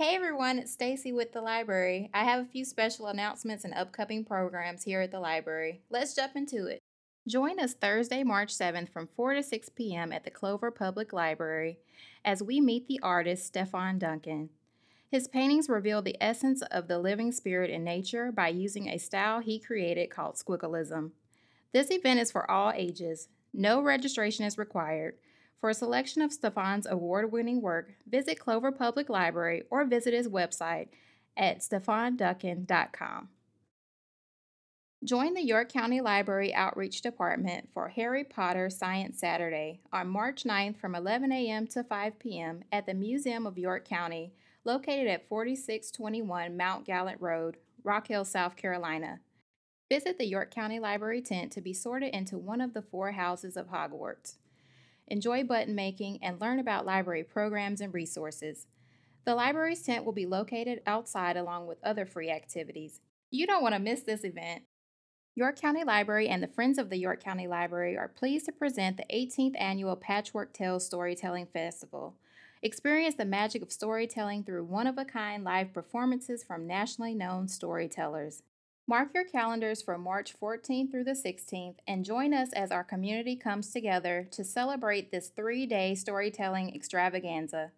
Hey everyone, it's Stacy with the library. I have a few special announcements and upcoming programs here at the library. Let's jump into it. Join us Thursday, March 7th from 4 to 6 p.m. at the Clover Public Library as we meet the artist Stefan Duncan. His paintings reveal the essence of the living spirit in nature by using a style he created called squiggleism. This event is for all ages. No registration is required. For a selection of Stefan's award winning work, visit Clover Public Library or visit his website at stefanduncan.com. Join the York County Library Outreach Department for Harry Potter Science Saturday on March 9th from 11 a.m. to 5 p.m. at the Museum of York County, located at 4621 Mount Gallant Road, Rock Hill, South Carolina. Visit the York County Library tent to be sorted into one of the four houses of Hogwarts enjoy button making, and learn about library programs and resources. The library's tent will be located outside along with other free activities. You don't want to miss this event. York County Library and the Friends of the York County Library are pleased to present the 18th annual Patchwork Tales Storytelling Festival. Experience the magic of storytelling through one of a kind live performances from nationally known storytellers. Mark your calendars for March 14th through the 16th and join us as our community comes together to celebrate this three day storytelling extravaganza.